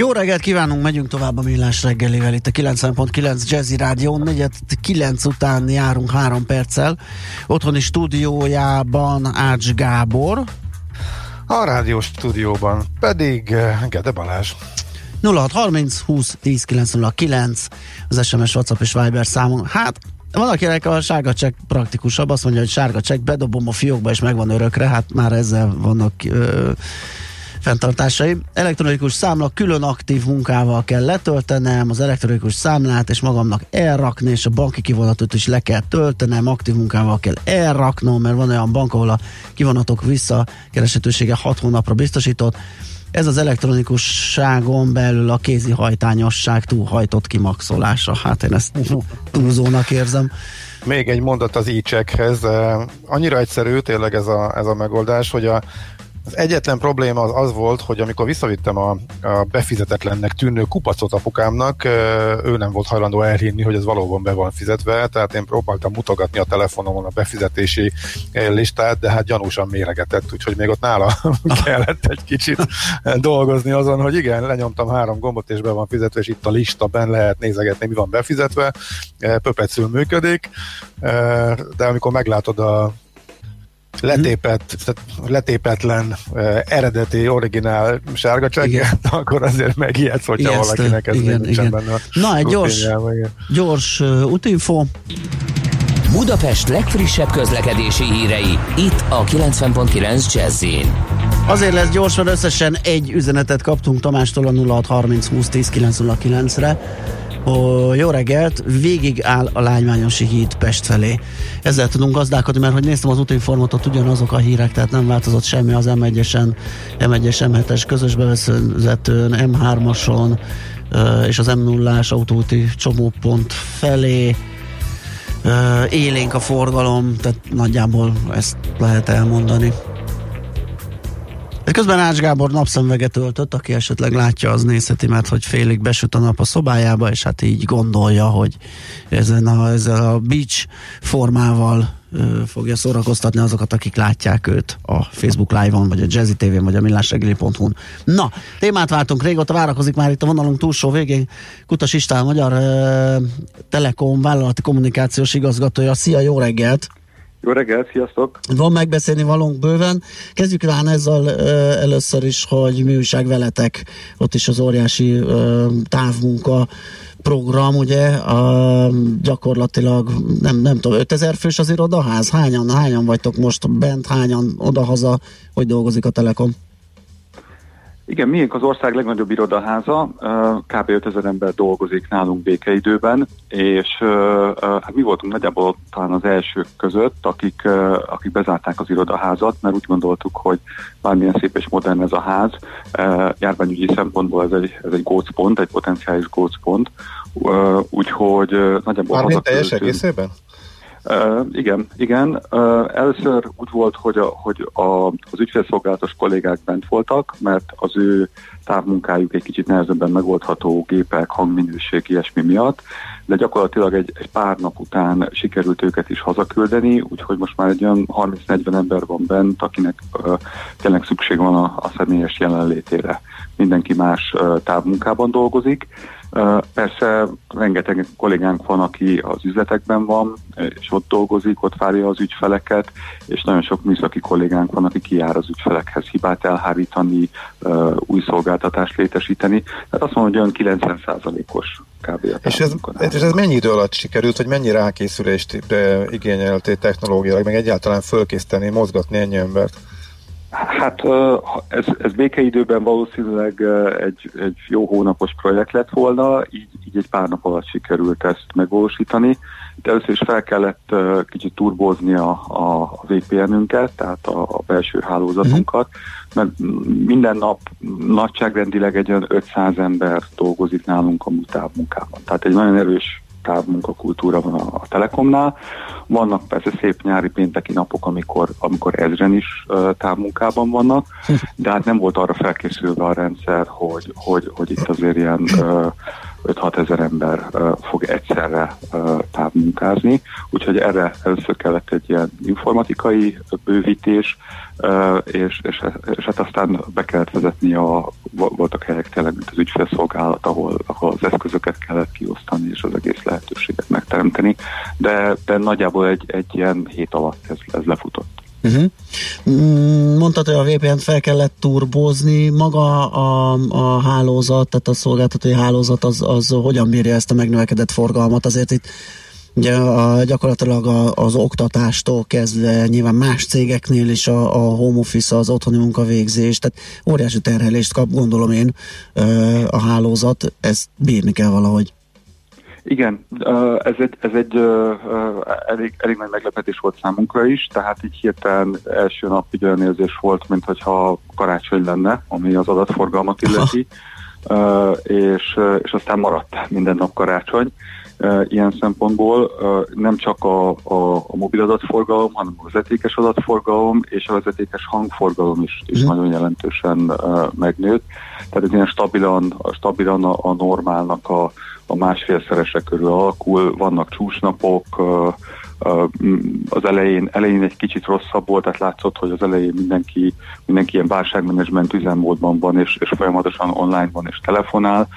Jó reggelt kívánunk, megyünk tovább a Millás reggelivel itt a 90.9 Jazzy Rádió, negyed 9 után járunk három perccel. Otthoni stúdiójában Ács Gábor. A rádió stúdióban pedig eh, Gede Balázs. 0630 20 10 909 az SMS, WhatsApp és Viber számunk. Hát van, akinek a sárga csekk praktikusabb, azt mondja, hogy sárga csekk, bedobom a fiókba és megvan örökre, hát már ezzel vannak ö, fenntartásai. Elektronikus számla külön aktív munkával kell letöltenem, az elektronikus számlát és magamnak elrakni, és a banki kivonatot is le kell töltenem, aktív munkával kell elraknom, mert van olyan bank, ahol a kivonatok visszakereshetősége 6 hónapra biztosított. Ez az elektronikusságon belül a kézi hajtányosság túlhajtott kimaxolása. Hát én ezt túlzónak érzem. Még egy mondat az e-checkhez. Annyira egyszerű tényleg ez a, ez a megoldás, hogy a az egyetlen probléma az az volt, hogy amikor visszavittem a, a befizetetlennek tűnő kupacot apukámnak, ő nem volt hajlandó elhinni, hogy ez valóban be van fizetve, tehát én próbáltam mutogatni a telefonomon a befizetési listát, de hát gyanúsan méregetett, úgyhogy még ott nála kellett egy kicsit dolgozni azon, hogy igen, lenyomtam három gombot és be van fizetve, és itt a lista ben lehet nézegetni, mi van befizetve, pöpecül működik, de amikor meglátod a letépett, tehát letépetlen, uh, eredeti, originál sárga csekket, akkor azért megijedsz, hogyha Ijesztő. valakinek ez igen, igen. benne Na, egy gyors, gyors uh, útinfo. Budapest legfrissebb közlekedési hírei, itt a 90.9 jazz Azért lesz gyorsan, összesen egy üzenetet kaptunk Tamástól a 0630 20 10 909-re Ó, jó reggelt, végig áll a Lányványosi híd Pest felé. Ezzel tudunk gazdálkodni, mert hogy néztem az útinformatot, ugyanazok a hírek, tehát nem változott semmi az M1-esen, M1-es, M7-es közös bevezetőn, M3-ason és az M0-ás autóti csomópont felé élénk a forgalom, tehát nagyjából ezt lehet elmondani. Közben Ács Gábor napszemveget öltött, aki esetleg látja, az nézheti, mert hogy félig besüt a nap a szobájába, és hát így gondolja, hogy ezen a, ezzel a beach formával fogja szórakoztatni azokat, akik látják őt a Facebook Live-on, vagy a Jazzy TV-n, vagy a millásregeli.hu-n. Na, témát váltunk, régóta várakozik már itt a vonalunk túlsó végén. Kutas István, Magyar ö, Telekom vállalati kommunikációs igazgatója. Szia, jó reggelt! Jó reggelt, sziasztok! Van megbeszélni valónk bőven. Kezdjük rá ezzel először is, hogy mi újság veletek, ott is az óriási távmunka program, ugye, uh, gyakorlatilag nem, nem tudom, 5000 fős az irodaház? Hányan, hányan vagytok most bent, hányan odahaza, hogy dolgozik a Telekom? Igen, miénk az ország legnagyobb irodaháza, kb. 5000 ember dolgozik nálunk békeidőben, és hát mi voltunk nagyjából talán az elsők között, akik, akik bezárták az irodaházat, mert úgy gondoltuk, hogy bármilyen szép és modern ez a ház, járványügyi szempontból ez egy, ez egy gócpont, egy potenciális gócpont, úgyhogy nagyjából... Mármint teljes egészében? Uh, igen, igen. Uh, először úgy volt, hogy, a, hogy a, az ügyfélszolgálatos kollégák bent voltak, mert az ő távmunkájuk egy kicsit nehezebben megoldható gépek, hangminőség, ilyesmi miatt, de gyakorlatilag egy, egy pár nap után sikerült őket is hazaküldeni, úgyhogy most már egy olyan 30-40 ember van bent, akinek uh, tényleg szükség van a, a személyes jelenlétére. Mindenki más uh, távmunkában dolgozik. Persze rengeteg kollégánk van, aki az üzletekben van, és ott dolgozik, ott várja az ügyfeleket, és nagyon sok műszaki kollégánk van, aki kijár az ügyfelekhez hibát elhárítani, új szolgáltatást létesíteni. Tehát azt mondom, hogy olyan 90%-os kb. És ez, és ez mennyi idő alatt sikerült, hogy mennyi rákészülést igényelté technológiailag, meg egyáltalán fölkészíteni, mozgatni ennyi embert? Hát ez, ez békeidőben valószínűleg egy, egy jó hónapos projekt lett volna, így, így egy pár nap alatt sikerült ezt megvalósítani. De először is fel kellett kicsit turbozni a, a, VPN-ünket, tehát a, a belső hálózatunkat, mert minden nap nagyságrendileg egy olyan 500 ember dolgozik nálunk a távmunkában. Tehát egy nagyon erős távmunkakultúra van a, a Telekomnál. Vannak persze szép nyári pénteki napok, amikor, amikor ezren is uh, távmunkában vannak, de hát nem volt arra felkészülve a rendszer, hogy, hogy, hogy itt azért ilyen uh, 5-6 ezer ember fog egyszerre távmunkázni, úgyhogy erre először kellett egy ilyen informatikai bővítés, és, és, és hát aztán be kellett vezetni a, voltak helyek tényleg, mint az ügyfélszolgálat, ahol, ahol az eszközöket kellett kiosztani, és az egész lehetőséget megteremteni, de, de nagyjából egy, egy ilyen hét alatt ez, ez lefutott. Uh-huh. Mondtad, hogy a VPN-t fel kellett turbozni, maga a, a hálózat, tehát a szolgáltatói hálózat, az, az hogyan bírja ezt a megnövekedett forgalmat? Azért itt Ugye a, gyakorlatilag a, az oktatástól kezdve nyilván más cégeknél is a, a home office, az otthoni munkavégzés, tehát óriási terhelést kap, gondolom én, a hálózat, ezt bírni kell valahogy. Igen, ez egy, ez egy elég, elég nagy meglepetés volt számunkra is, tehát így hirtelen első nap egy olyan érzés volt, mintha karácsony lenne, ami az adatforgalmat illeti, és, és aztán maradt minden nap karácsony. Ilyen szempontból nem csak a, a, a mobil adatforgalom, hanem a vezetékes adatforgalom és a vezetékes hangforgalom is, is mm. nagyon jelentősen megnőtt. Tehát ez ilyen stabilan, stabilan a, a normálnak a, a másfélszerese körül alakul, vannak csúcsnapok, az elején, elején egy kicsit rosszabb volt, tehát látszott, hogy az elején mindenki, mindenki ilyen válságmenedzsment üzemmódban van, és, és folyamatosan online van és telefonál,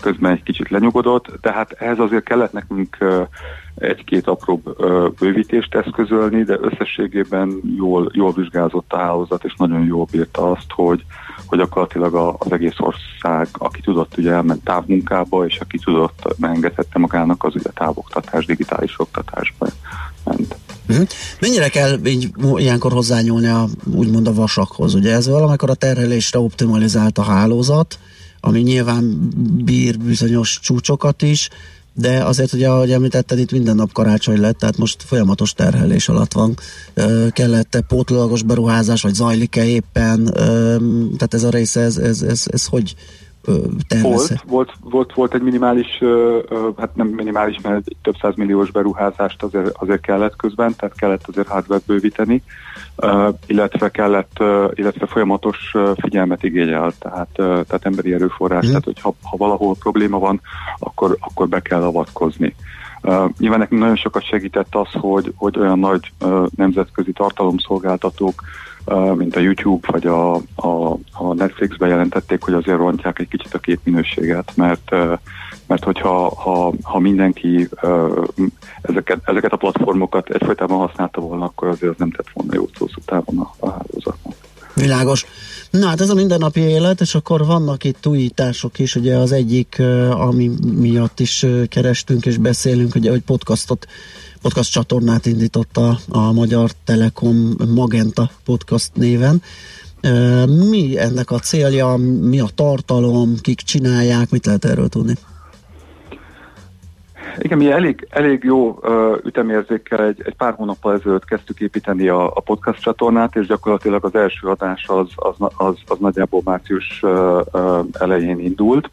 közben egy kicsit lenyugodott, tehát ehhez azért kellett nekünk egy-két apró bővítést eszközölni, de összességében jól, jól vizsgázott a hálózat, és nagyon jól bírta azt, hogy, hogy gyakorlatilag az egész ország, aki tudott, ugye elment távmunkába, és aki tudott, megengedhette magának az ugye távoktatás, digitális oktatásba ment. Uh-huh. Mennyire kell így ilyenkor hozzányúlni a, úgymond a vasakhoz? Ugye ez valamikor a terhelésre optimalizált a hálózat, ami nyilván bír bizonyos csúcsokat is, de azért ugye, ahogy említetted, itt minden nap karácsony lett, tehát most folyamatos terhelés alatt van. Kellett-e pótlólagos beruházás, vagy zajlik-e éppen? Tehát ez a része, ez, ez, ez, ez hogy volt, volt, volt, volt egy minimális, hát nem minimális, mert egy több milliós beruházást azért, azért kellett közben, tehát kellett azért hardware bővíteni, illetve kellett, illetve folyamatos figyelmet igényel, tehát, tehát emberi erőforrás, mm. tehát hogy ha, valahol probléma van, akkor, akkor be kell avatkozni. Uh, nyilván nekünk nagyon sokat segített az, hogy, hogy olyan nagy uh, nemzetközi tartalomszolgáltatók mint a YouTube vagy a, a, a Netflix bejelentették, hogy azért rontják egy kicsit a képminőséget, mert mert hogyha ha, ha mindenki ezeket, ezeket a platformokat egyfajtában használta volna, akkor azért az nem tett volna jó szó távon a, a hálózatnak. Világos. Na hát ez a mindennapi élet, és akkor vannak itt újítások is, ugye az egyik, ami miatt is kerestünk és beszélünk, ugye, hogy podcastot podcast csatornát indította a Magyar Telekom Magenta podcast néven. Mi ennek a célja, mi a tartalom, kik csinálják, mit lehet erről tudni? Igen, mi elég, elég jó uh, ütemérzékkel egy, egy pár hónappal ezelőtt kezdtük építeni a, a podcast csatornát, és gyakorlatilag az első adás az, az, az, az nagyjából március uh, uh, elején indult.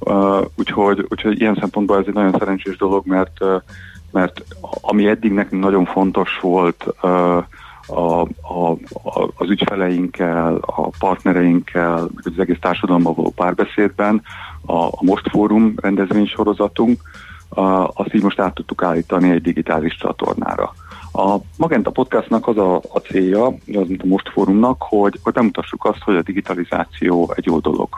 Uh, úgyhogy, úgyhogy ilyen szempontból ez egy nagyon szerencsés dolog, mert uh, mert ami eddig nekünk nagyon fontos volt a, a, a, az ügyfeleinkkel, a partnereinkkel, az egész társadalommal való párbeszédben, a, a Most Fórum rendezvénysorozatunk, azt így most át tudtuk állítani egy digitális csatornára. A Magenta Podcastnak az a, a célja, az mint a Most Fórumnak, hogy, hogy bemutassuk azt, hogy a digitalizáció egy jó dolog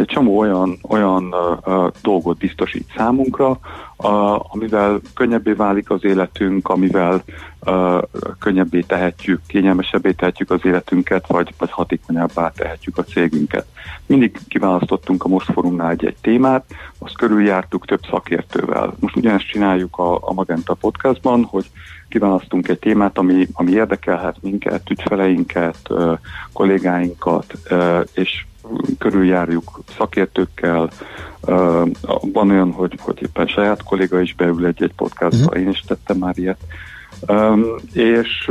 egy csomó olyan, olyan uh, dolgot biztosít számunkra, uh, amivel könnyebbé válik az életünk, amivel uh, könnyebbé tehetjük, kényelmesebbé tehetjük az életünket, vagy, vagy hatékonyabbá tehetjük a cégünket. Mindig kiválasztottunk a Most Forumnál egy-egy témát, azt körüljártuk több szakértővel. Most ugyanezt csináljuk a, a Magenta Podcastban, hogy kiválasztunk egy témát, ami, ami érdekelhet minket, ügyfeleinket, kollégáinkat, és körüljárjuk szakértőkkel, van olyan, hogy, hogy éppen saját kolléga is beül egy-egy podcastba, uh-huh. én is tettem már ilyet, és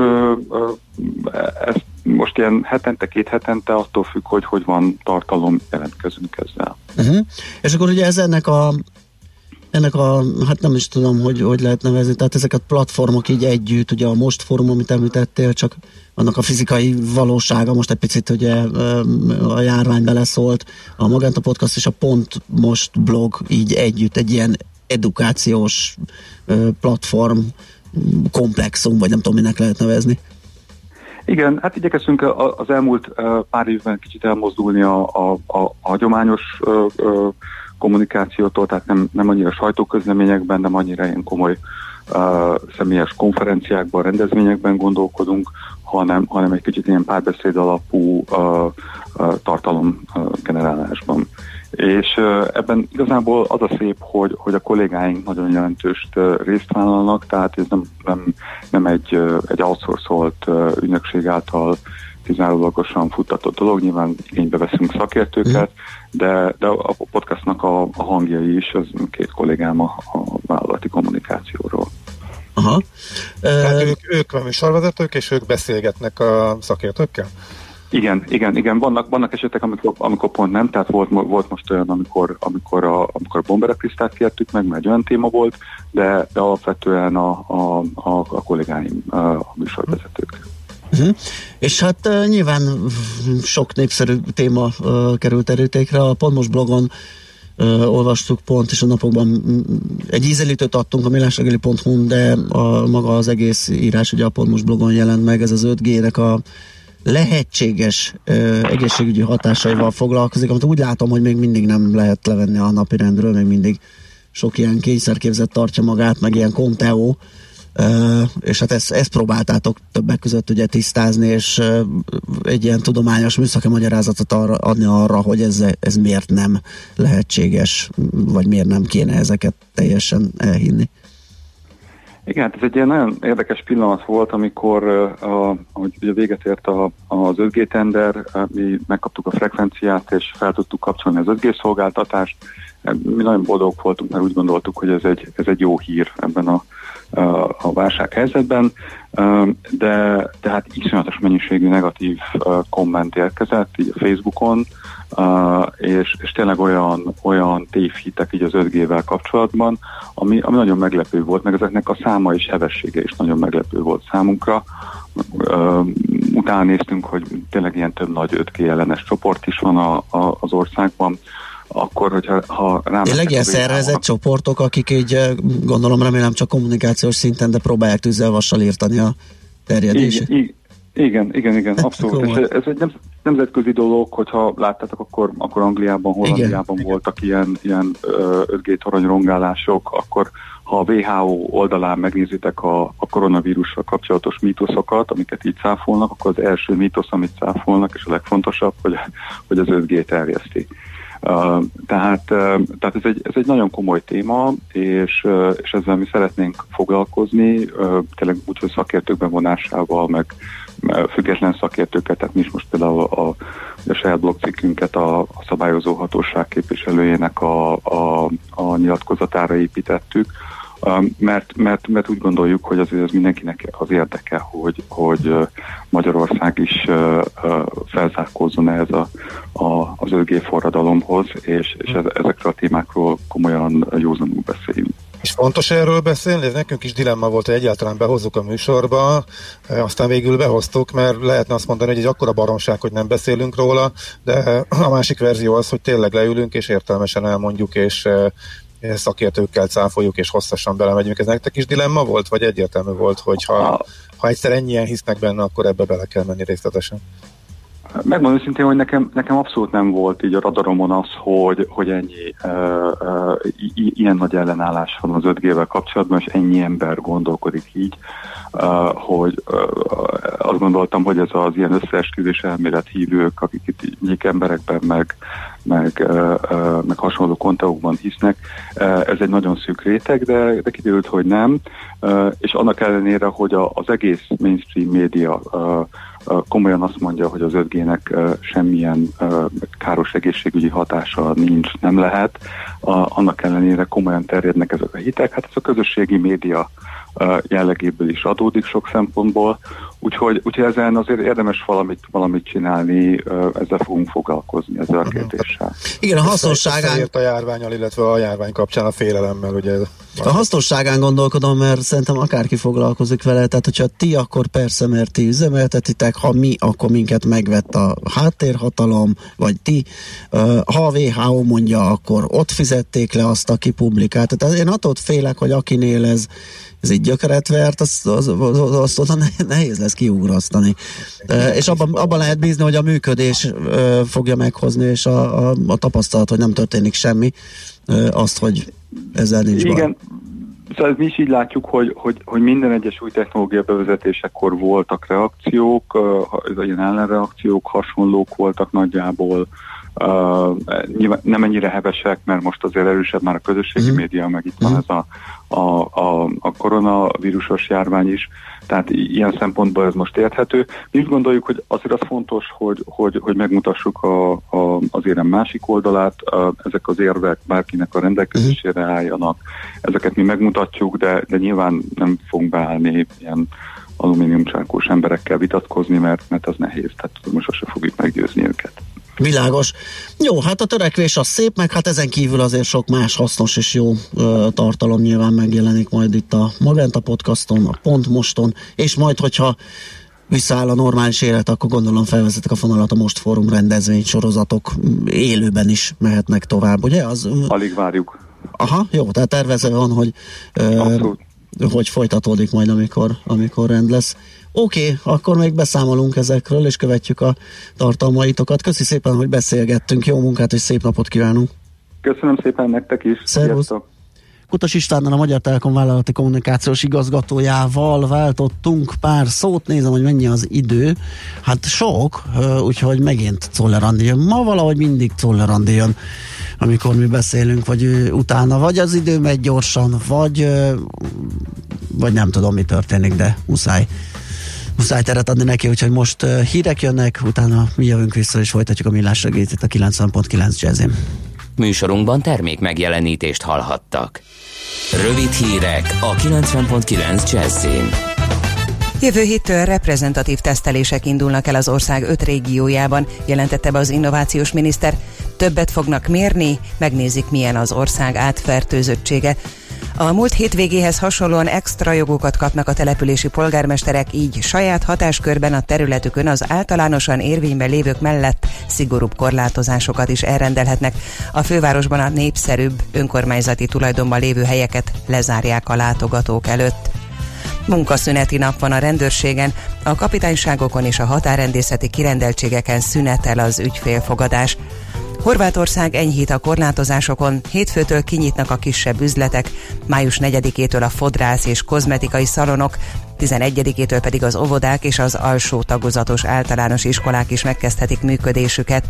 ez most ilyen hetente, két hetente attól függ, hogy hogy van tartalom, jelentkezünk ezzel. Uh-huh. És akkor ugye ez ennek a ennek a, hát nem is tudom, hogy, hogy lehet nevezni, tehát ezeket platformok így együtt, ugye a Most Forum, amit említettél, csak annak a fizikai valósága most egy picit ugye a járvány beleszólt, a Magenta Podcast és a Pont Most blog így együtt egy ilyen edukációs platform komplexum, vagy nem tudom, minek lehet nevezni. Igen, hát igyekeztünk az elmúlt pár évben kicsit elmozdulni a, a, a hagyományos kommunikációtól, tehát nem, nem annyira sajtóközleményekben, nem annyira ilyen komoly uh, személyes konferenciákban, rendezvényekben gondolkodunk, hanem, hanem egy kicsit ilyen párbeszéd alapú uh, uh, tartalom uh, generálásban. És uh, ebben igazából az a szép, hogy, hogy a kollégáink nagyon jelentős uh, részt vállalnak, tehát ez nem, nem, nem egy, uh, egy outsourcolt uh, ügynökség által kizárólagosan futtatott dolog, nyilván igénybe veszünk szakértőket, mm. de, de a podcastnak a, a hangjai is, az két kollégám a, a vállalati kommunikációról. Aha. Tehát ők, ők a műsorvezetők, és ők beszélgetnek a szakértőkkel? Igen, igen, igen. Vannak, vannak esetek, amikor, amikor pont nem, tehát volt, volt most olyan, amikor, amikor a, amikor a Bomberek Krisztát kértük meg, mert egy olyan téma volt, de, de alapvetően a, a, a, a kollégáim a műsorvezetők. Uh-huh. És hát uh, nyilván sok népszerű téma uh, került erőtékre. A Podmos blogon uh, olvastuk pont, és a napokban egy ízelítőt adtunk a millásregeli.hu, de a, maga az egész írás ugye a Podmos blogon jelent meg, ez az 5G-nek a lehetséges uh, egészségügyi hatásaival foglalkozik, amit úgy látom, hogy még mindig nem lehet levenni a napirendről, még mindig sok ilyen kényszerképzet tartja magát, meg ilyen konteó, és hát ezt, ezt próbáltátok többek között ugye tisztázni, és egy ilyen tudományos műszaki magyarázatot arra, adni arra, hogy ez, ez miért nem lehetséges, vagy miért nem kéne ezeket teljesen elhinni. Igen, hát ez egy ilyen nagyon érdekes pillanat volt, amikor, uh, ahogy ugye véget ért a, az 5G tender, mi megkaptuk a frekvenciát, és fel tudtuk kapcsolni az 5G szolgáltatást. Mi nagyon boldogok voltunk, mert úgy gondoltuk, hogy ez egy, ez egy jó hír ebben a a válsághelyzetben, de, de hát iszonyatos mennyiségű negatív komment érkezett így a Facebookon, és, és tényleg olyan, olyan tévhitek így az 5G-vel kapcsolatban, ami, ami nagyon meglepő volt, meg ezeknek a száma és hevessége is nagyon meglepő volt számunkra. Utána néztünk, hogy tényleg ilyen több nagy 5G ellenes csoport is van a, a, az országban, akkor, hogyha ha rám... Tényleg ilyen szervezett csoportok, akik így gondolom, remélem csak kommunikációs szinten, de próbálják tűzzel vassal írtani a terjedését. Igen, igen, igen, igen abszolút. És ez egy nem, nemzetközi dolog, hogyha láttátok, akkor, akkor Angliában, Hollandiában igen, voltak igen. ilyen, ilyen 5G toronyrongálások, akkor ha a WHO oldalán megnézitek a, a koronavírussal kapcsolatos mítoszokat, amiket így cáfolnak, akkor az első mítosz, amit cáfolnak, és a legfontosabb, hogy, hogy az 5G terjeszti. Tehát, tehát ez, egy, ez egy nagyon komoly téma, és, uh, és ezzel mi szeretnénk foglalkozni, tényleg úgy, hogy szakértők bevonásával, meg független szakértőket, tehát mi is most például a, a, a saját blogcikkünket a, a szabályozó hatóság képviselőjének a, a, a nyilatkozatára építettük, mert, mert, mert úgy gondoljuk, hogy azért ez mindenkinek az érdeke, hogy, hogy Magyarország is felzárkózzon ehhez a, a, az 5G forradalomhoz, és, és ezekről a témákról komolyan józanul beszéljünk. És fontos erről beszélni, ez nekünk is dilemma volt, hogy egyáltalán behozzuk a műsorba, aztán végül behoztuk, mert lehetne azt mondani, hogy egy akkora baromság, hogy nem beszélünk róla, de a másik verzió az, hogy tényleg leülünk és értelmesen elmondjuk, és szakértőkkel cáfoljuk és hosszasan belemegyünk. Ez nektek is dilemma volt, vagy egyértelmű volt, hogy ha, ha egyszer ennyien hisznek benne, akkor ebbe bele kell menni részletesen? Megmondom őszintén, hogy nekem, nekem abszolút nem volt így a radaromon az, hogy, hogy ennyi uh, uh, ilyen nagy ellenállás van az 5G-vel kapcsolatban, és ennyi ember gondolkodik így, uh, hogy uh, azt gondoltam, hogy ez az ilyen összeesküvés elmélet hívők, akik itt nyík emberekben, meg, meg, uh, uh, meg hasonló konteókban hisznek, ez egy nagyon szűk réteg, de, de kiderült, hogy nem, uh, és annak ellenére, hogy a, az egész mainstream média uh, komolyan azt mondja, hogy az 5G-nek semmilyen káros egészségügyi hatása nincs, nem lehet. Annak ellenére komolyan terjednek ezek a hitek. Hát ez a közösségi média jellegéből is adódik sok szempontból, úgyhogy, úgyhogy ezen azért érdemes valamit, valamit csinálni, ezzel fogunk foglalkozni ezzel a kérdéssel. Igen, a hasznosságán... a járványal, illetve a járvány kapcsán a félelemmel, ugye a hasznosságán gondolkodom, mert szerintem akárki foglalkozik vele, tehát hogyha ti, akkor persze, mert ti üzemeltetitek, ha mi, akkor minket megvett a háttérhatalom, vagy ti, ha a WHO mondja, akkor ott fizették le azt, aki publikált. Tehát én attól félek, hogy akinél ez ez egy gyökeret vert, azt, az, az, azt oda nehéz lesz kiugrasztani. E, és abban, abban lehet bízni, hogy a működés e, fogja meghozni, és a, a, a tapasztalat, hogy nem történik semmi, e, azt, hogy ezzel nincs Igen. Baj. Szóval mi is így látjuk, hogy, hogy, hogy minden egyes új technológia bevezetésekor voltak reakciók, ilyen ellenreakciók, hasonlók voltak nagyjából, Uh, nem ennyire hevesek, mert most azért erősebb már a közösségi uh-huh. média, meg itt van uh-huh. ez a, a, a, a koronavírusos járvány is, tehát ilyen szempontból ez most érthető. Mi úgy gondoljuk, hogy azért az fontos, hogy, hogy, hogy megmutassuk a, a, az érem másik oldalát, a, ezek az érvek bárkinek a rendelkezésére uh-huh. álljanak, ezeket mi megmutatjuk, de, de nyilván nem fogunk beállni ilyen alumíniumcsárkós emberekkel vitatkozni, mert, mert az nehéz, tehát most sose fogjuk meggyőzni őket. Világos. Jó, hát a törekvés az szép, meg hát ezen kívül azért sok más hasznos és jó ö, tartalom nyilván megjelenik majd itt a Magenta podcaston, a Pont Moston, és majd, hogyha visszaáll a normális élet, akkor gondolom felvezetek a fonalat a Most Fórum rendezvény sorozatok élőben is mehetnek tovább, ugye? Az, Alig várjuk. Aha, jó, tehát tervezve van, hogy, ö, hogy folytatódik majd, amikor, amikor rend lesz. Oké, okay, akkor még beszámolunk ezekről, és követjük a tartalmaitokat. Köszi szépen, hogy beszélgettünk. Jó munkát és szép napot kívánunk! Köszönöm szépen nektek is! Szervusz! Kutas Istvánnal, a Magyar Telekom vállalati kommunikációs igazgatójával váltottunk pár szót, nézem, hogy mennyi az idő. Hát sok, úgyhogy megint Czoller Andi jön. Ma valahogy mindig Czoller Andi jön, amikor mi beszélünk, vagy utána, vagy az idő megy gyorsan, vagy, vagy nem tudom, mi történik, de muszáj muszáj teret adni neki, úgyhogy most uh, hírek jönnek, utána mi jövünk vissza és folytatjuk a millás itt a 90.9 jazzin. Műsorunkban termék megjelenítést hallhattak. Rövid hírek a 90.9 jazzin. Jövő héttől reprezentatív tesztelések indulnak el az ország öt régiójában, jelentette be az innovációs miniszter. Többet fognak mérni, megnézik milyen az ország átfertőzöttsége. A múlt hétvégéhez hasonlóan extra jogokat kapnak a települési polgármesterek, így saját hatáskörben a területükön az általánosan érvényben lévők mellett szigorúbb korlátozásokat is elrendelhetnek. A fővárosban a népszerűbb önkormányzati tulajdonban lévő helyeket lezárják a látogatók előtt. Munkaszüneti nap van a rendőrségen, a kapitányságokon és a határrendészeti kirendeltségeken szünetel az ügyfélfogadás. Horvátország enyhít a korlátozásokon, hétfőtől kinyitnak a kisebb üzletek, május 4-től a fodrász és kozmetikai szalonok, 11-től pedig az óvodák és az alsó tagozatos általános iskolák is megkezdhetik működésüket.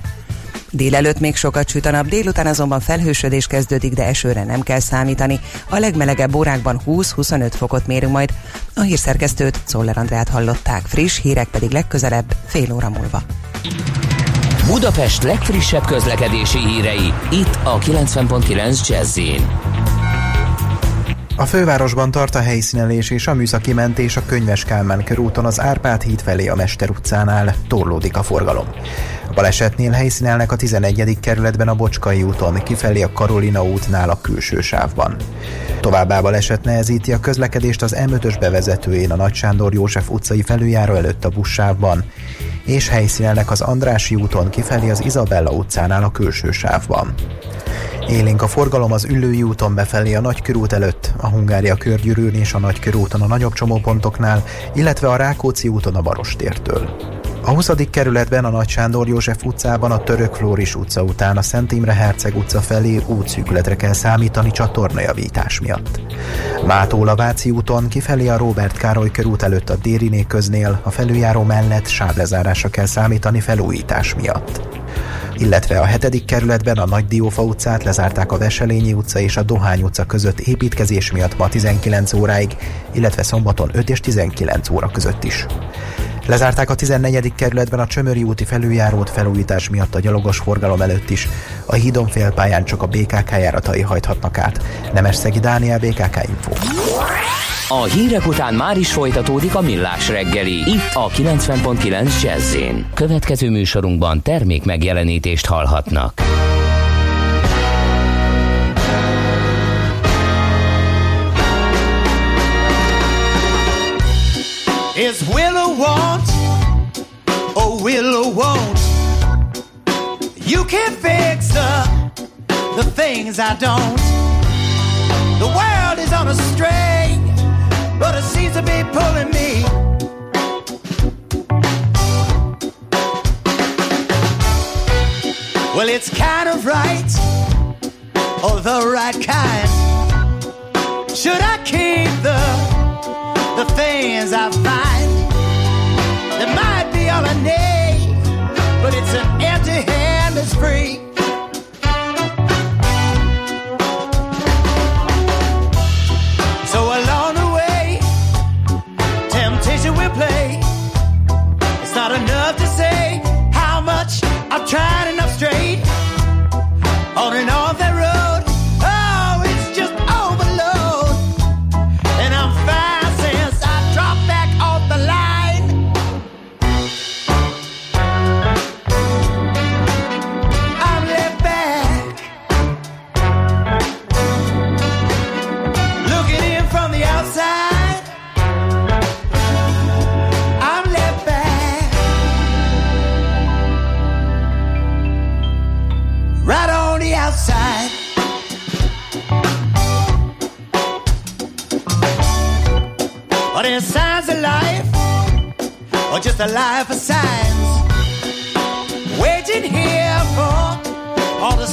Délelőtt még sokat süt a nap, délután azonban felhősödés kezdődik, de esőre nem kell számítani. A legmelegebb órákban 20-25 fokot mérünk majd. A hírszerkesztőt, Szoller Andrát hallották, friss hírek pedig legközelebb fél óra múlva. Budapest legfrissebb közlekedési hírei, itt a 90.9 jazz a fővárosban tart a helyszínelés és a műszaki mentés a Könyves Kálmán körúton az Árpád híd felé a Mester utcánál torlódik a forgalom. A balesetnél helyszínelnek a 11. kerületben a Bocskai úton, kifelé a Karolina útnál a külső sávban. Továbbá baleset nehezíti a közlekedést az M5-ös bevezetőjén a Nagy Sándor József utcai felüljáró előtt a buszsávban, és helyszínelnek az Andrási úton kifelé az Izabella utcánál a külső sávban. Élénk a forgalom az Üllői úton befelé a Nagykörút előtt, a Hungária körgyűrűn és a Nagykörúton a nagyobb csomópontoknál, illetve a Rákóczi úton a Barostértől. A 20. kerületben a Nagy Sándor József utcában a Török Flóris utca után a Szent Imre Herceg utca felé útszűkületre kell számítani csatornajavítás miatt. Mától a Váci úton kifelé a Robert Károly körút előtt a Dériné köznél a felüljáró mellett sáblezárásra kell számítani felújítás miatt illetve a 7. kerületben a Nagy Diófa utcát lezárták a Veselényi utca és a Dohány utca között építkezés miatt ma 19 óráig, illetve szombaton 5 és 19 óra között is. Lezárták a 14. kerületben a Csömöri úti felüljárót felújítás miatt a gyalogos forgalom előtt is. A hídon félpályán csak a BKK járatai hajthatnak át. Nemesszegi Dániel BKK Info. A hírek után már is folytatódik a millás reggeli, itt a 90.9 jazz Következő műsorunkban termék megjelenítést hallhatnak. Is will or want or Willow won't? You can't fix the, the things I don't. The world is on a string, but it seems to be pulling me. Well, it's kind of right, or the right kind. Should I keep the the things I find. They might be all I need, but it's an empty hand that's free. So along the way, temptation will play. It's not enough to say how much I've tried just a life of signs. Waiting here for all the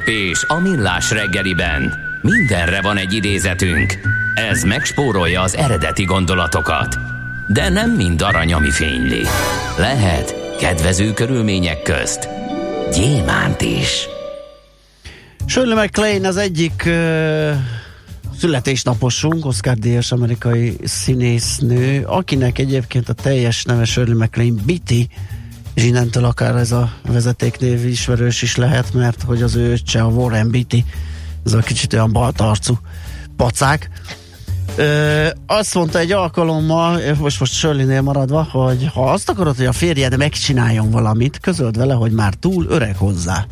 Aranyköpés a millás reggeliben. Mindenre van egy idézetünk. Ez megspórolja az eredeti gondolatokat. De nem mind arany, ami fényli. Lehet kedvező körülmények közt gyémánt is. Shirley MacLaine az egyik uh, születésnaposunk, Oscar Díjas amerikai színésznő, akinek egyébként a teljes neve Shirley MacLaine Bitty, és innentől akár ez a vezetéknév ismerős is lehet, mert hogy az ő öccse a Warren Beatty, ez a kicsit olyan baltarcú pacák. Ö, azt mondta egy alkalommal, most most Sörlinél maradva, hogy ha azt akarod, hogy a férjed megcsináljon valamit, közöld vele, hogy már túl öreg hozzá.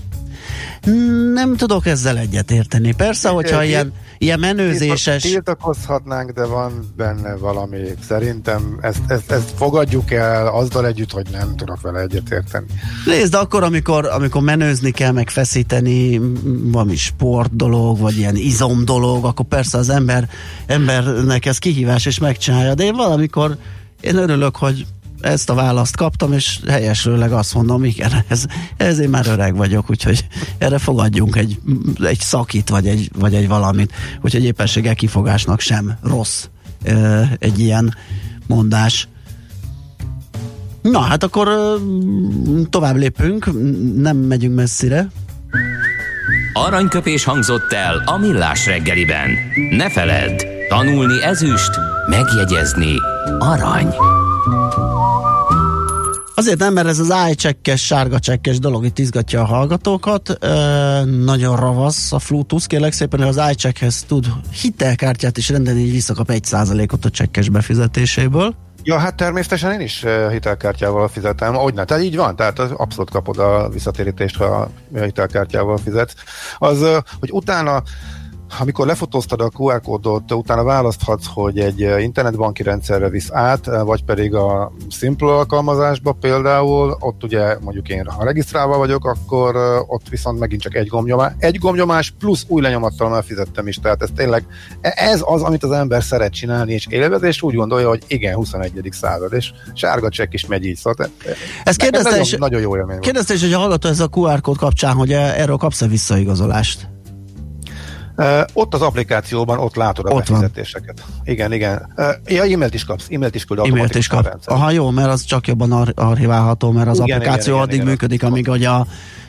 Nem tudok ezzel egyetérteni. Persze, hogyha ilyen, ilyen menőzéses... Tiltakozhatnánk, de van benne valami. Szerintem ezt, ezt, ezt fogadjuk el azzal együtt, hogy nem tudok vele egyetérteni. Nézd, akkor, amikor, amikor menőzni kell, meg feszíteni, valami sport dolog, vagy ilyen izom dolog, akkor persze az ember, embernek ez kihívás, és megcsinálja. De én valamikor én örülök, hogy ezt a választ kaptam, és helyesőleg azt mondom, igen, ez, ez én már öreg vagyok, úgyhogy erre fogadjunk egy, egy szakit, vagy egy, vagy egy valamit, úgyhogy éppenséggel kifogásnak sem rossz egy ilyen mondás. Na, hát akkor tovább lépünk, nem megyünk messzire. Aranyköpés hangzott el a millás reggeliben. Ne feledd, tanulni ezüst, megjegyezni arany. Azért nem, mert ez az iCheck-es, sárga csekkes dolog itt izgatja a hallgatókat. E, nagyon ravasz a Bluetooth, kérlek szépen, hogy az iCheckhez tud hitelkártyát is rendelni, így visszakap egy százalékot a csekkes befizetéséből. Ja, hát természetesen én is hitelkártyával fizetem. Ahogy ne, tehát így van, tehát abszolút kapod a visszatérítést, ha hitelkártyával fizetsz. Az, hogy utána amikor lefotóztad a QR kódot, utána választhatsz, hogy egy eh, internetbanki rendszerre visz át, eh, vagy pedig a Simple alkalmazásba például, ott ugye mondjuk én, ha regisztrálva vagyok, akkor eh, ott viszont megint csak egy gombnyomás, egy gombnyomás plusz új lenyomattal már fizettem is, tehát ez tényleg, e, ez az, amit az ember szeret csinálni és élvez, és úgy gondolja, hogy igen, 21. század, és sárga csekk is megy így, szóval ez kérdezte nagyon, nagyon jó élmény Kérdezte is, hogy a hallgató ez a QR kód kapcsán, hogy erről kapsz-e visszaigazolást? Uh, ott az applikációban ott látod a ott befizetéseket. Van. Igen, igen. Uh, ja, e-mailt is kapsz, e-mailt is küld e-mailt is kap. Aha, jó, mert az csak jobban ar- archiválható, mert az igen, applikáció igen, addig igen, működik, igen. amíg hogy a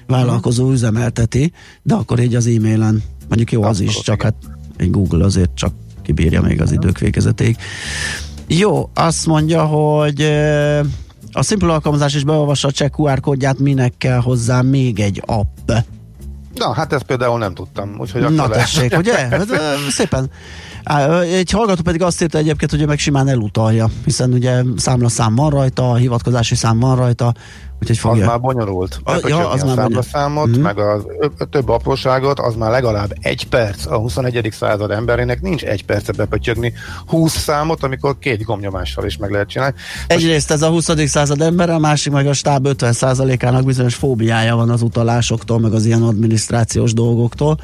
vállalkozó üzemelteti, de akkor így az e-mailen, mondjuk jó az is, csak hát egy Google azért csak kibírja még az idők végezetéig. Jó, azt mondja, hogy a Simple alkalmazás is beolvassa a check QR kódját, minek kell hozzá még egy app. Na, hát ezt például nem tudtam. Úgyhogy Na tessék, ugye? Hát, szépen. Egy hallgató pedig azt írta egyébként, hogy ő meg simán elutalja, hiszen ugye számlaszám van rajta, hivatkozási szám van rajta, úgyhogy fogja. Az már bonyolult. A, ja, az már a számot, mm-hmm. meg a, a több apróságot, az már legalább egy perc. A 21. század emberének nincs egy perce bepötyögni 20 számot, amikor két gomnyomással is meg lehet csinálni. Egyrészt ez a 20. század ember, a másik meg a stáb 50%-ának bizonyos fóbiája van az utalásoktól, meg az ilyen adminisztrációs dolgoktól.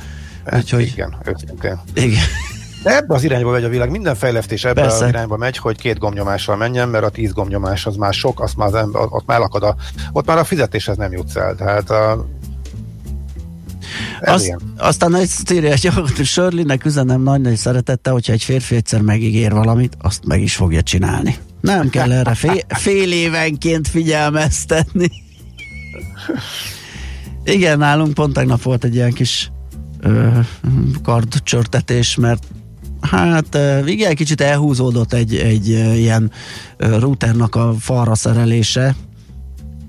Hát, úgyhogy... Igen, őszintén. Igen. De ebbe az irányba megy a világ, minden fejlesztés ebbe Persze. az irányba megy, hogy két gombnyomással menjen, mert a tíz gombnyomás az már sok, azt már az ember, ott már lakad a, ott már a fizetéshez nem jutsz el. Tehát a, azt, aztán egy írja egy Sörlinek üzenem nagy-nagy szeretette, hogyha egy férfi egyszer megígér valamit, azt meg is fogja csinálni. Nem kell erre fél, fél évenként figyelmeztetni. Igen, nálunk pont tegnap volt egy ilyen kis kardcsörtetés, mert Hát igen, kicsit elhúzódott egy, egy ilyen routernak a falra szerelése,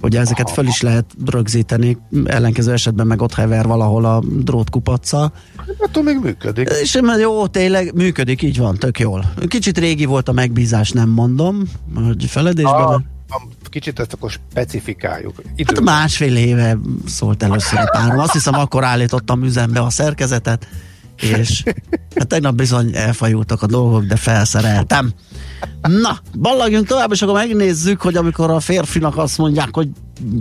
hogy ezeket föl is lehet rögzíteni, ellenkező esetben meg ott hever valahol a drótkupaccal. Attól még működik. És jó, tényleg működik, így van, tök jól. Kicsit régi volt a megbízás, nem mondom, hogy feledésben. A, kicsit ezt akkor specifikáljuk. Időben. Hát másfél éve szólt először a párom. Azt hiszem, akkor állítottam üzembe a szerkezetet, és hát tegnap bizony elfajultak a dolgok, de felszereltem. Na, ballagjunk tovább, és akkor megnézzük, hogy amikor a férfinak azt mondják, hogy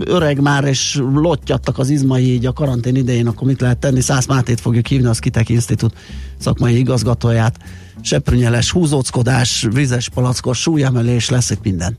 öreg már, és lottyadtak az izmai így a karantén idején, akkor mit lehet tenni? Szász Mátét fogjuk hívni, az Kitek Institut szakmai igazgatóját. Seprűnyeles húzóckodás, vizes palackos súlyemelés, lesz itt minden.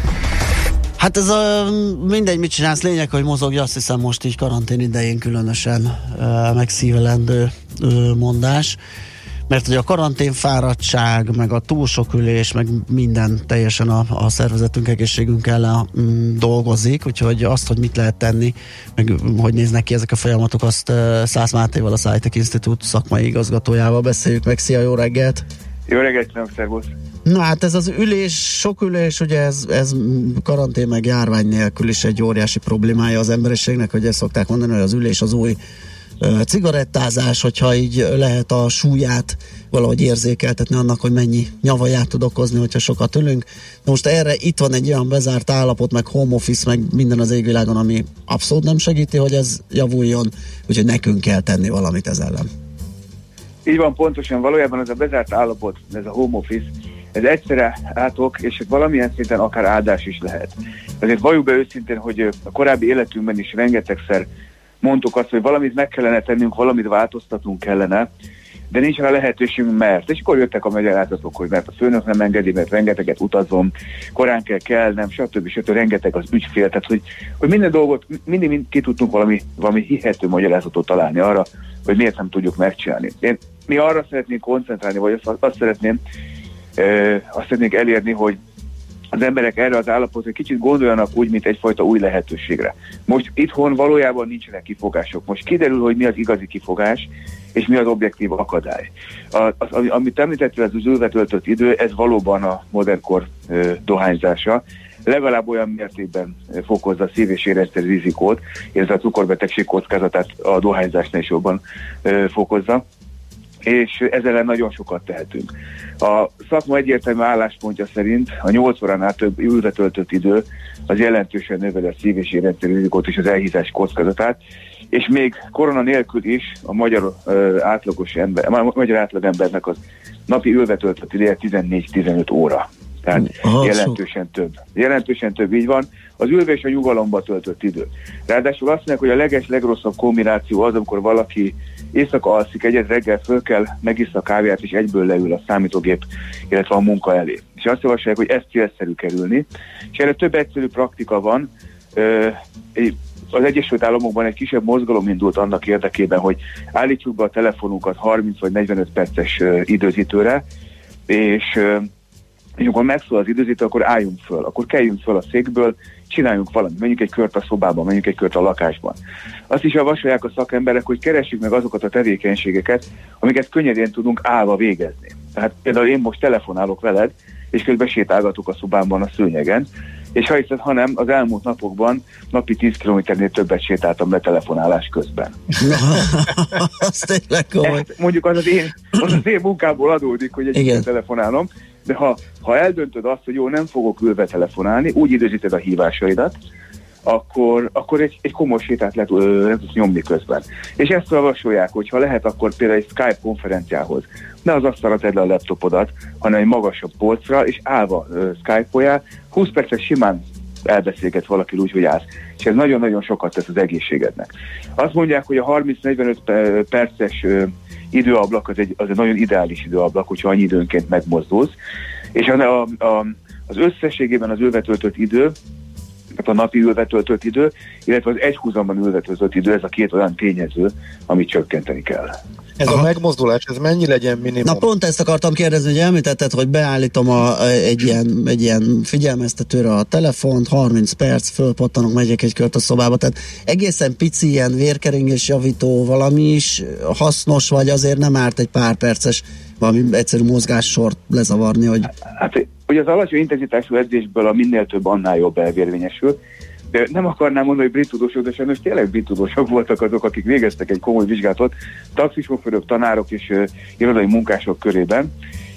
Hát ez a mindegy, mit csinálsz, lényeg, hogy mozogj, azt hiszem most így karantén idején különösen uh, megszívelendő uh, mondás. Mert hogy a karanténfáradtság, meg a túl sok ülés, meg minden teljesen a, a szervezetünk, egészségünk ellen mm, dolgozik, úgyhogy azt, hogy mit lehet tenni, meg hogy néznek ki ezek a folyamatok, azt uh, Szász Mátéval, a Szájtek Institute szakmai igazgatójával beszéljük meg. Szia, jó reggelt! Jó reggelt, kívánok, szervusz! Na hát ez az ülés, sok ülés, ugye ez, ez karantén meg járvány nélkül is egy óriási problémája az emberiségnek, hogy ezt szokták mondani, hogy az ülés az új uh, cigarettázás, hogyha így lehet a súlyát valahogy érzékeltetni annak, hogy mennyi nyavaját tud okozni, hogyha sokat ülünk. De most erre itt van egy olyan bezárt állapot, meg home office, meg minden az égvilágon, ami abszolút nem segíti, hogy ez javuljon, úgyhogy nekünk kell tenni valamit ez ellen. Így van, pontosan. Valójában ez a bezárt állapot, ez a home office, ez egyszerre átok, és valamilyen szinten akár áldás is lehet. Azért valljuk be őszintén, hogy a korábbi életünkben is rengetegszer mondtuk azt, hogy valamit meg kellene tennünk, valamit változtatunk kellene, de nincs rá lehetőségünk, mert. És akkor jöttek a magyarázatok, hogy mert a főnök nem engedi, mert rengeteget utazom, korán kell kell, nem, stb. stb. rengeteg az ügyfél, tehát hogy, hogy minden dolgot, mindig mind ki tudtunk valami, valami hihető magyarázatot találni arra, hogy miért nem tudjuk megcsinálni. Én, mi arra szeretnénk koncentrálni, vagy azt, azt szeretném, azt szeretnénk elérni, hogy az emberek erre az állapotra kicsit gondoljanak úgy, mint egyfajta új lehetőségre. Most itthon valójában nincsenek kifogások. Most kiderül, hogy mi az igazi kifogás, és mi az objektív akadály. A, az, amit említettél, az ülve töltött idő, ez valóban a modernkor ö, dohányzása. Legalább olyan mértékben fokozza a szív- és érezteri rizikót, illetve a cukorbetegség kockázatát a dohányzásnál is jobban ö, fokozza és ezzel nagyon sokat tehetünk. A szakma egyértelmű álláspontja szerint a 8 óránál több ülve töltött idő az jelentősen növeli a szív- és érrendszeri rizikót és az elhízás kockázatát, és még korona nélkül is a magyar uh, átlagos ember, a magyar átlagembernek az napi ülve töltött ideje 14-15 óra. Tehát Aha, jelentősen szó. több. Jelentősen több, így van. Az ülve és a nyugalomba töltött idő. Ráadásul azt mondják, hogy a leges, legrosszabb kombináció az, amikor valaki éjszaka alszik egyet, reggel föl kell, megisz a kávéját, és egyből leül a számítógép, illetve a munka elé. És azt javasolják, hogy ez célszerű kerülni. És erre több egyszerű praktika van. Az Egyesült Államokban egy kisebb mozgalom indult annak érdekében, hogy állítsuk be a telefonunkat 30 vagy 45 perces időzítőre, és és amikor megszól az időzítő, akkor álljunk föl, akkor keljünk föl a székből, csináljunk valamit, menjünk egy kört a szobában, menjünk egy kört a lakásban. Azt is javasolják a szakemberek, hogy keressük meg azokat a tevékenységeket, amiket könnyedén tudunk állva végezni. Tehát például én most telefonálok veled, és közben sétálgatok a szobámban a szőnyegen, és ha hiszed, hanem az elmúlt napokban napi 10 kilométernél többet sétáltam le telefonálás közben. az tényleg mondjuk az az, én, az az én munkából adódik, hogy egy telefonálom, de ha, ha eldöntöd azt, hogy jó, nem fogok ülve telefonálni, úgy időzíted a hívásaidat, akkor, akkor egy, egy komoly sétát lehet, le tudsz nyomni közben. És ezt javasolják, hogy ha lehet, akkor például egy Skype konferenciához ne az asztalra tedd le a laptopodat, hanem egy magasabb polcra, és állva uh, Skype-oljál, 20 percet simán elbeszélget valaki úgy, hogy állsz. És ez nagyon-nagyon sokat tesz az egészségednek. Azt mondják, hogy a 30-45 perces időablak az egy, az egy nagyon ideális időablak, hogyha annyi időnként megmozdulsz. És a, a, az összességében az ülvetöltött idő, tehát a napi ülvetöltött idő, illetve az egyhuzamban ülvetöltött idő, ez a két olyan tényező, amit csökkenteni kell. Ez Aha. a megmozdulás, ez mennyi legyen minimum? Na pont ezt akartam kérdezni, hogy említetted, hogy beállítom a, egy, ilyen, egy ilyen figyelmeztetőre a telefont, 30 perc, fölpattanok, megyek egy kört a szobába, tehát egészen pici ilyen vérkeringés javító valami is hasznos, vagy azért nem árt egy pár perces valami egyszerű mozgássort lezavarni, hogy... Hát, hogy az alacsony intenzitású edzésből a minél több annál jobb elvérvényesül, de nem akarnám mondani, hogy brit tudósok, de sajnos tényleg brit tudósok voltak azok, akik végeztek egy komoly vizsgálatot, taxisofőrök, tanárok és uh, irodai munkások körében,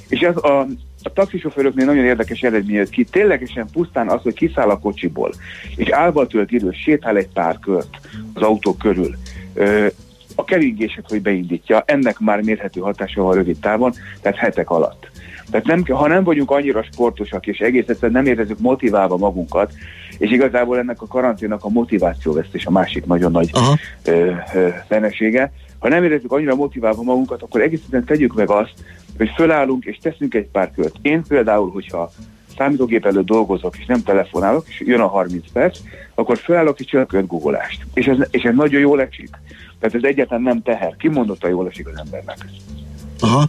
és ez a, a taxisofőröknél nagyon érdekes eredmény jött ki, ténylegesen pusztán az, hogy kiszáll a kocsiból, és állva tölt idő, sétál egy pár kört az autó körül, uh, a keringését, hogy beindítja, ennek már mérhető hatása van rövid távon, tehát hetek alatt. Tehát nem, ha nem vagyunk annyira sportosak, és egész egyszerűen nem érezzük motiválva magunkat, és igazából ennek a karanténnak a motivációvesztés a másik nagyon nagy ö, ö, fennesége, ha nem érezzük annyira motiválva magunkat, akkor egész egyszerűen tegyük meg azt, hogy fölállunk és teszünk egy pár kört. Én például, hogyha számítógép előtt dolgozok, és nem telefonálok, és jön a 30 perc, akkor felállok és csinálok googleást. És ez, és ez nagyon jól esik. Tehát ez egyáltalán nem teher. Kimondottan jól esik az embernek. Aha.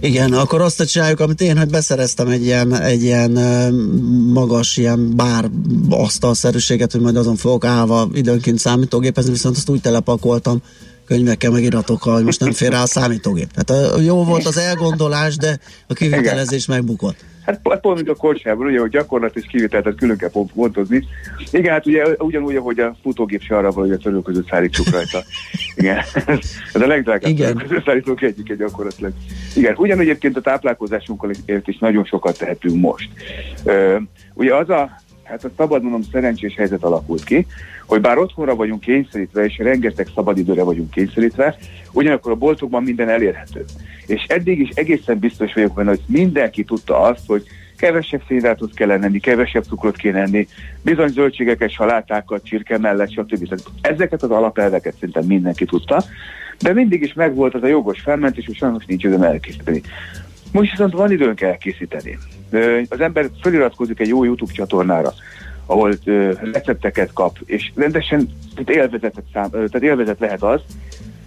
Igen, akkor azt csináljuk, amit én, hogy beszereztem egy ilyen, egy ilyen magas, ilyen bár asztalszerűséget, hogy majd azon fogok állva időnként számítógépezni, viszont azt úgy telepakoltam könyvekkel, meg iratokkal, hogy most nem fér rá a számítógép. Tehát jó volt az elgondolás, de a kivitelezés megbukott. Hát pont mint a korsában, ugye, hogy gyakorlat és kivitelt külön kell pontozni. Igen, hát ugye ugyanúgy, hogy a futógép se arra van, hogy a törő között szállítsuk rajta. Igen, ez a legdrágább Igen. szállítók egyik egy gyakorlatilag. Igen, ugyanúgy egyébként a táplálkozásunkkal is nagyon sokat tehetünk most. Ugye az a, hát a szabad mondom szerencsés helyzet alakult ki, hogy bár otthonra vagyunk kényszerítve, és rengeteg szabadidőre vagyunk kényszerítve, ugyanakkor a boltokban minden elérhető. És eddig is egészen biztos vagyok benne, hogy mindenki tudta azt, hogy kevesebb szénhidrátot kell enni, kevesebb cukrot kéne enni, bizony zöldségeket, salátákat, csirke mellett, stb. Ezeket az alapelveket szerintem mindenki tudta, de mindig is megvolt az a jogos felmentés, hogy sajnos nincs időm elkészíteni. Most viszont van időnk elkészíteni. Az ember feliratkozik egy jó YouTube csatornára, ahol recepteket kap, és rendesen tehát élvezetet, szám, tehát élvezet lehet az,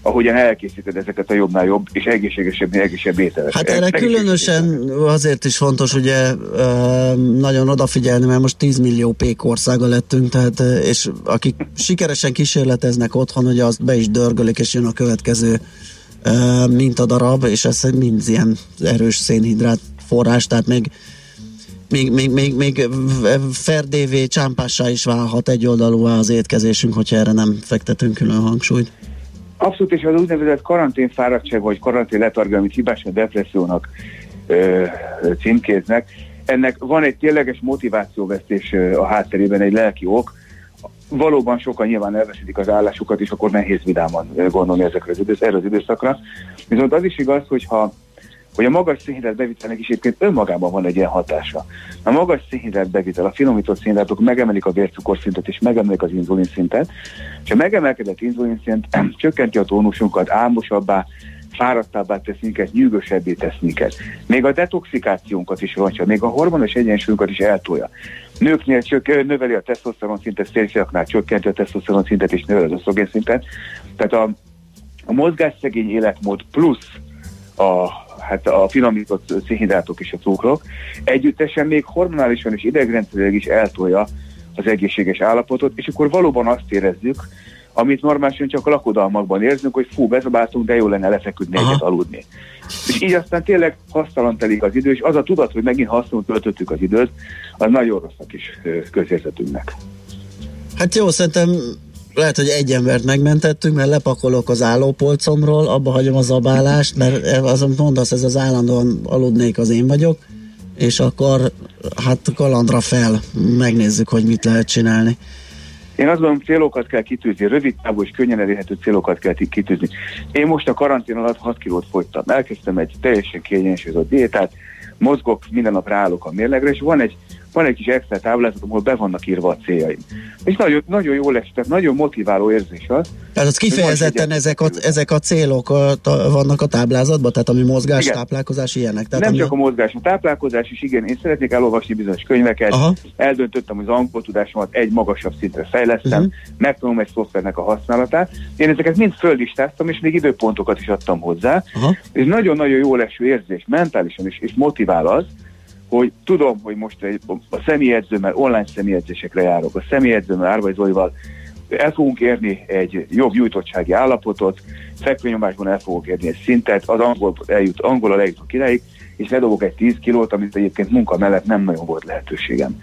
ahogyan elkészíted ezeket a jobbnál jobb és egészségesebb, egészségesebb ételeket. Hát erre különösen azért is fontos ugye nagyon odafigyelni, mert most 10 millió pék országa lettünk, tehát, és akik sikeresen kísérleteznek otthon, hogy azt be is dörgölik, és jön a következő mintadarab, és ez mind ilyen erős szénhidrát forrás, tehát még még, még, még, még ferdévé, csámpássá is válhat egyoldalúvá az étkezésünk, hogyha erre nem fektetünk külön hangsúlyt. Abszolút, és az úgynevezett karanténfáradtság, vagy karantén letargia, amit hibás a depressziónak ö, címkéznek, ennek van egy tényleges motivációvesztés a hátterében, egy lelki ok. Valóban sokan nyilván elveszítik az állásukat, és akkor nehéz vidáman gondolni ezekre az idősz, erre az időszakra. Viszont az is igaz, hogyha hogy a magas szénhidrát bevitelnek is egyébként önmagában van egy ilyen hatása. A magas szénhidrát bevitel, a finomított szénhidrátok megemelik a vércukorszintet és megemelik az inzulinszintet, és a megemelkedett inzulinszint csökkenti a tónusunkat, álmosabbá, fáradtabbá tesz minket, nyűgösebbé tesz minket. Még a detoxikációnkat is rontja, még a hormonos egyensúlyunkat is eltolja. Nőknél csök, növeli a tesztoszteron szintet, férfiaknál csökkenti a tesztoszteron szintet és növeli az oszogén szintet. Tehát a, a mozgásszegény életmód plusz a hát a finomított szénhidrátok és a cukrok, együttesen még hormonálisan és idegrendszerileg is eltolja az egészséges állapotot, és akkor valóban azt érezzük, amit normálisan csak a lakodalmakban érzünk, hogy fú, bezabáltunk, de jó lenne lefeküdni Aha. egyet aludni. És így aztán tényleg hasztalan telik az idő, és az a tudat, hogy megint használunk töltöttük az időt, az nagyon rossz a kis közérzetünknek. Hát jó, szerintem lehet, hogy egy embert megmentettünk, mert lepakolok az állópolcomról, abba hagyom a zabálást, mert az, amit mondasz, ez az állandóan aludnék, az én vagyok, és akkor hát kalandra fel, megnézzük, hogy mit lehet csinálni. Én azt gondolom, célokat kell kitűzni, rövid távú és könnyen elérhető célokat kell kitűzni. Én most a karantén alatt 6 kilót fogytam. Elkezdtem egy teljesen kiegyensúlyozott diétát, mozgok, minden nap ráállok a mérlegre, és van egy van egy kis extra táblázat, ahol be vannak írva a céljaim. És nagyon, nagyon jó lesz, tehát nagyon motiváló érzés az. Tehát az kifejezetten ezek a, ezek a célok a, a, vannak a táblázatban, tehát ami mozgás, igen. táplálkozás, ilyenek. Tehát Nem ami... csak a mozgás, a táplálkozás is, igen, én szeretnék elolvasni bizonyos könyveket, Aha. eldöntöttem, hogy az angol tudásomat egy magasabb szintre fejlesztem, uh-huh. megtanulom egy szoftvernek a használatát. Én ezeket mind földistáztam, és még időpontokat is adtam hozzá, Aha. és nagyon-nagyon jó leső érzés, mentálisan is, és motivál az, hogy tudom, hogy most a személyedzőmmel, online személyedzésekre járok, a személyedzőmmel, Árvai Zolival el fogunk érni egy jobb gyújtottsági állapotot, fekvőnyomásban el fogok érni egy szintet, az angol eljut, angol eljutok ideig, és ledobok egy 10 kilót, amit egyébként munka mellett nem nagyon volt lehetőségem.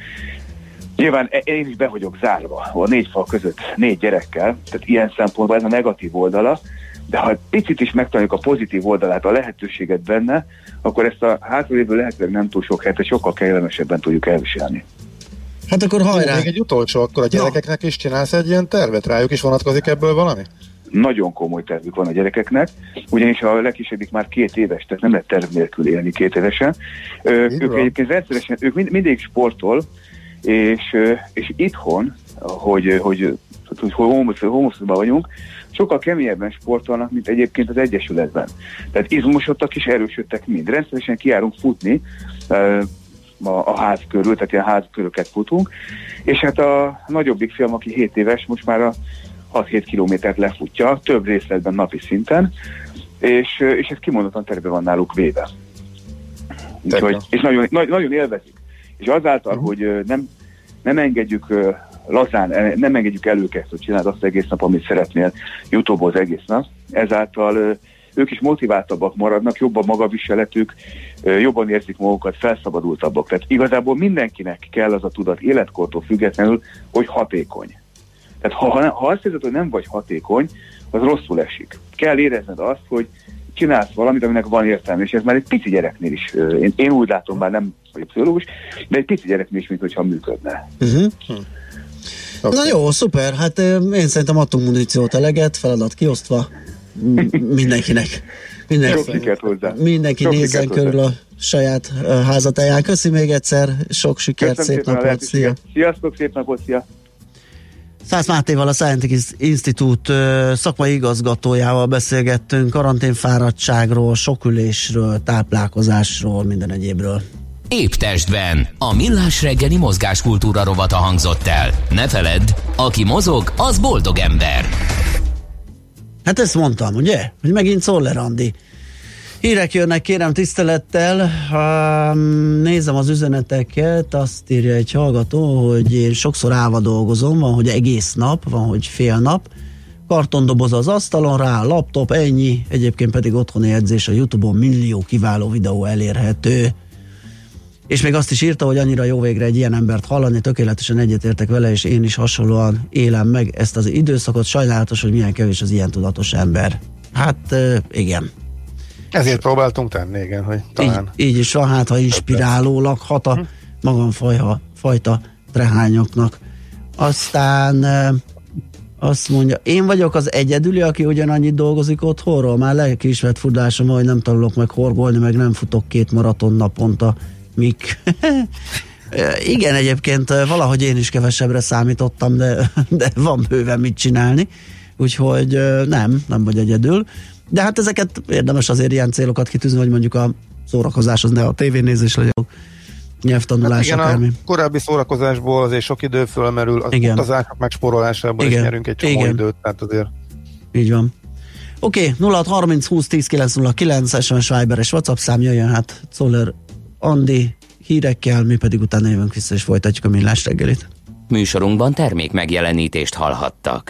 Nyilván e- én is be vagyok zárva a négy fal között, négy gyerekkel, tehát ilyen szempontból ez a negatív oldala, de ha picit is megtanuljuk a pozitív oldalát, a lehetőséget benne, akkor ezt a hátralévő lehetőleg nem túl sok helyet sokkal kellemesebben tudjuk elviselni. Hát akkor hajrá! Még egy utolsó, akkor a gyerekeknek is csinálsz egy ilyen tervet, rájuk is vonatkozik ebből valami? nagyon komoly tervük van a gyerekeknek, ugyanis a legkisebbik már két éves, tehát nem lehet terv nélkül élni két évesen. Ö, ők van. egyébként rendszeresen, ők mind, mindig sportol, és, és itthon, hogy, hogy, hogy homoszban vagyunk, sokkal keményebben sportolnak, mint egyébként az Egyesületben. Tehát izmosodtak és erősödtek mind. Rendszeresen kiárunk futni, a, a ház körül, tehát ilyen házköröket futunk, és hát a nagyobbik fiam, aki 7 éves, most már a 6-7 kilométert lefutja, több részletben napi szinten, és, és ez kimondottan terve van náluk véve. Úgyhogy, és nagyon, na, nagyon élvezik. És azáltal, uh-huh. hogy nem, nem engedjük lazán, eh, nem engedjük el őket, hogy csináld azt egész nap, amit szeretnél, youtube az egész nap, ezáltal ö, ők is motiváltabbak maradnak, jobb a magaviseletük, ö, jobban érzik magukat, felszabadultabbak. Tehát igazából mindenkinek kell az a tudat életkortól függetlenül, hogy hatékony. Tehát ha, ha, azt érzed, hogy nem vagy hatékony, az rosszul esik. Kell érezned azt, hogy csinálsz valamit, aminek van értelme, és ez már egy pici gyereknél is, én, én úgy látom, bár nem vagyok pszichológus, de egy pici gyereknél is, mintha működne. Uh-huh. Okay. Na jó, szuper. Hát én szerintem adtunk muníciót eleget, feladat kiosztva mindenkinek. Sok Mindenki, sikert hozzá. mindenki Sok nézzen sikert körül a saját házatáján. Köszi még egyszer, sok sikert, Köszönöm szép napot, szia! Sziasztok, szép napot, szia! Szász Mátéval, a Scientific Institute szakmai igazgatójával beszélgettünk karanténfáradtságról, sokülésről, táplálkozásról, minden egyébről. Épp testben. A millás reggeli mozgáskultúra rovata hangzott el. Ne feledd, aki mozog, az boldog ember. Hát ezt mondtam, ugye? Hogy megint Szoller Andi. Hírek jönnek, kérem tisztelettel. Nézem az üzeneteket, azt írja egy hallgató, hogy én sokszor állva dolgozom, van, hogy egész nap, van, hogy fél nap. Kartondoboz az asztalon, rá laptop, ennyi. Egyébként pedig otthoni edzés a Youtube-on millió kiváló videó elérhető. És még azt is írta, hogy annyira jó végre egy ilyen embert hallani, tökéletesen egyetértek vele, és én is hasonlóan élem meg ezt az időszakot. Sajnálatos, hogy milyen kevés az ilyen tudatos ember. Hát igen. Ezért próbáltunk tenni, igen, hogy talán. Így, így is van, hát ha inspirálólag hat a magamfajta fajta trehányoknak. Aztán azt mondja, én vagyok az egyedüli, aki ugyanannyit dolgozik otthonról, már lelkiismert fudásom, hogy nem tanulok meg horgolni, meg nem futok két maraton naponta. Mik? Igen, egyébként valahogy én is kevesebbre számítottam, de, de van bőven mit csinálni, úgyhogy nem, nem vagy egyedül. De hát ezeket érdemes azért ilyen célokat kitűzni, hogy mondjuk a szórakozás az ne a tévénézés legyen, nyelvtanulás, Hát igen, akármi. a korábbi szórakozásból azért sok idő fölmerül, az Igen. utazások megspórolásából is Igen. nyerünk egy csomó Igen. időt, tehát azért Így van. Oké, okay, 0630 20 10 909 SMS Viber és WhatsApp szám jöjjön hát Czoller Andi hírekkel, mi pedig utána jövünk vissza és folytatjuk a millás reggelit. Műsorunkban termék megjelenítést hallhattak.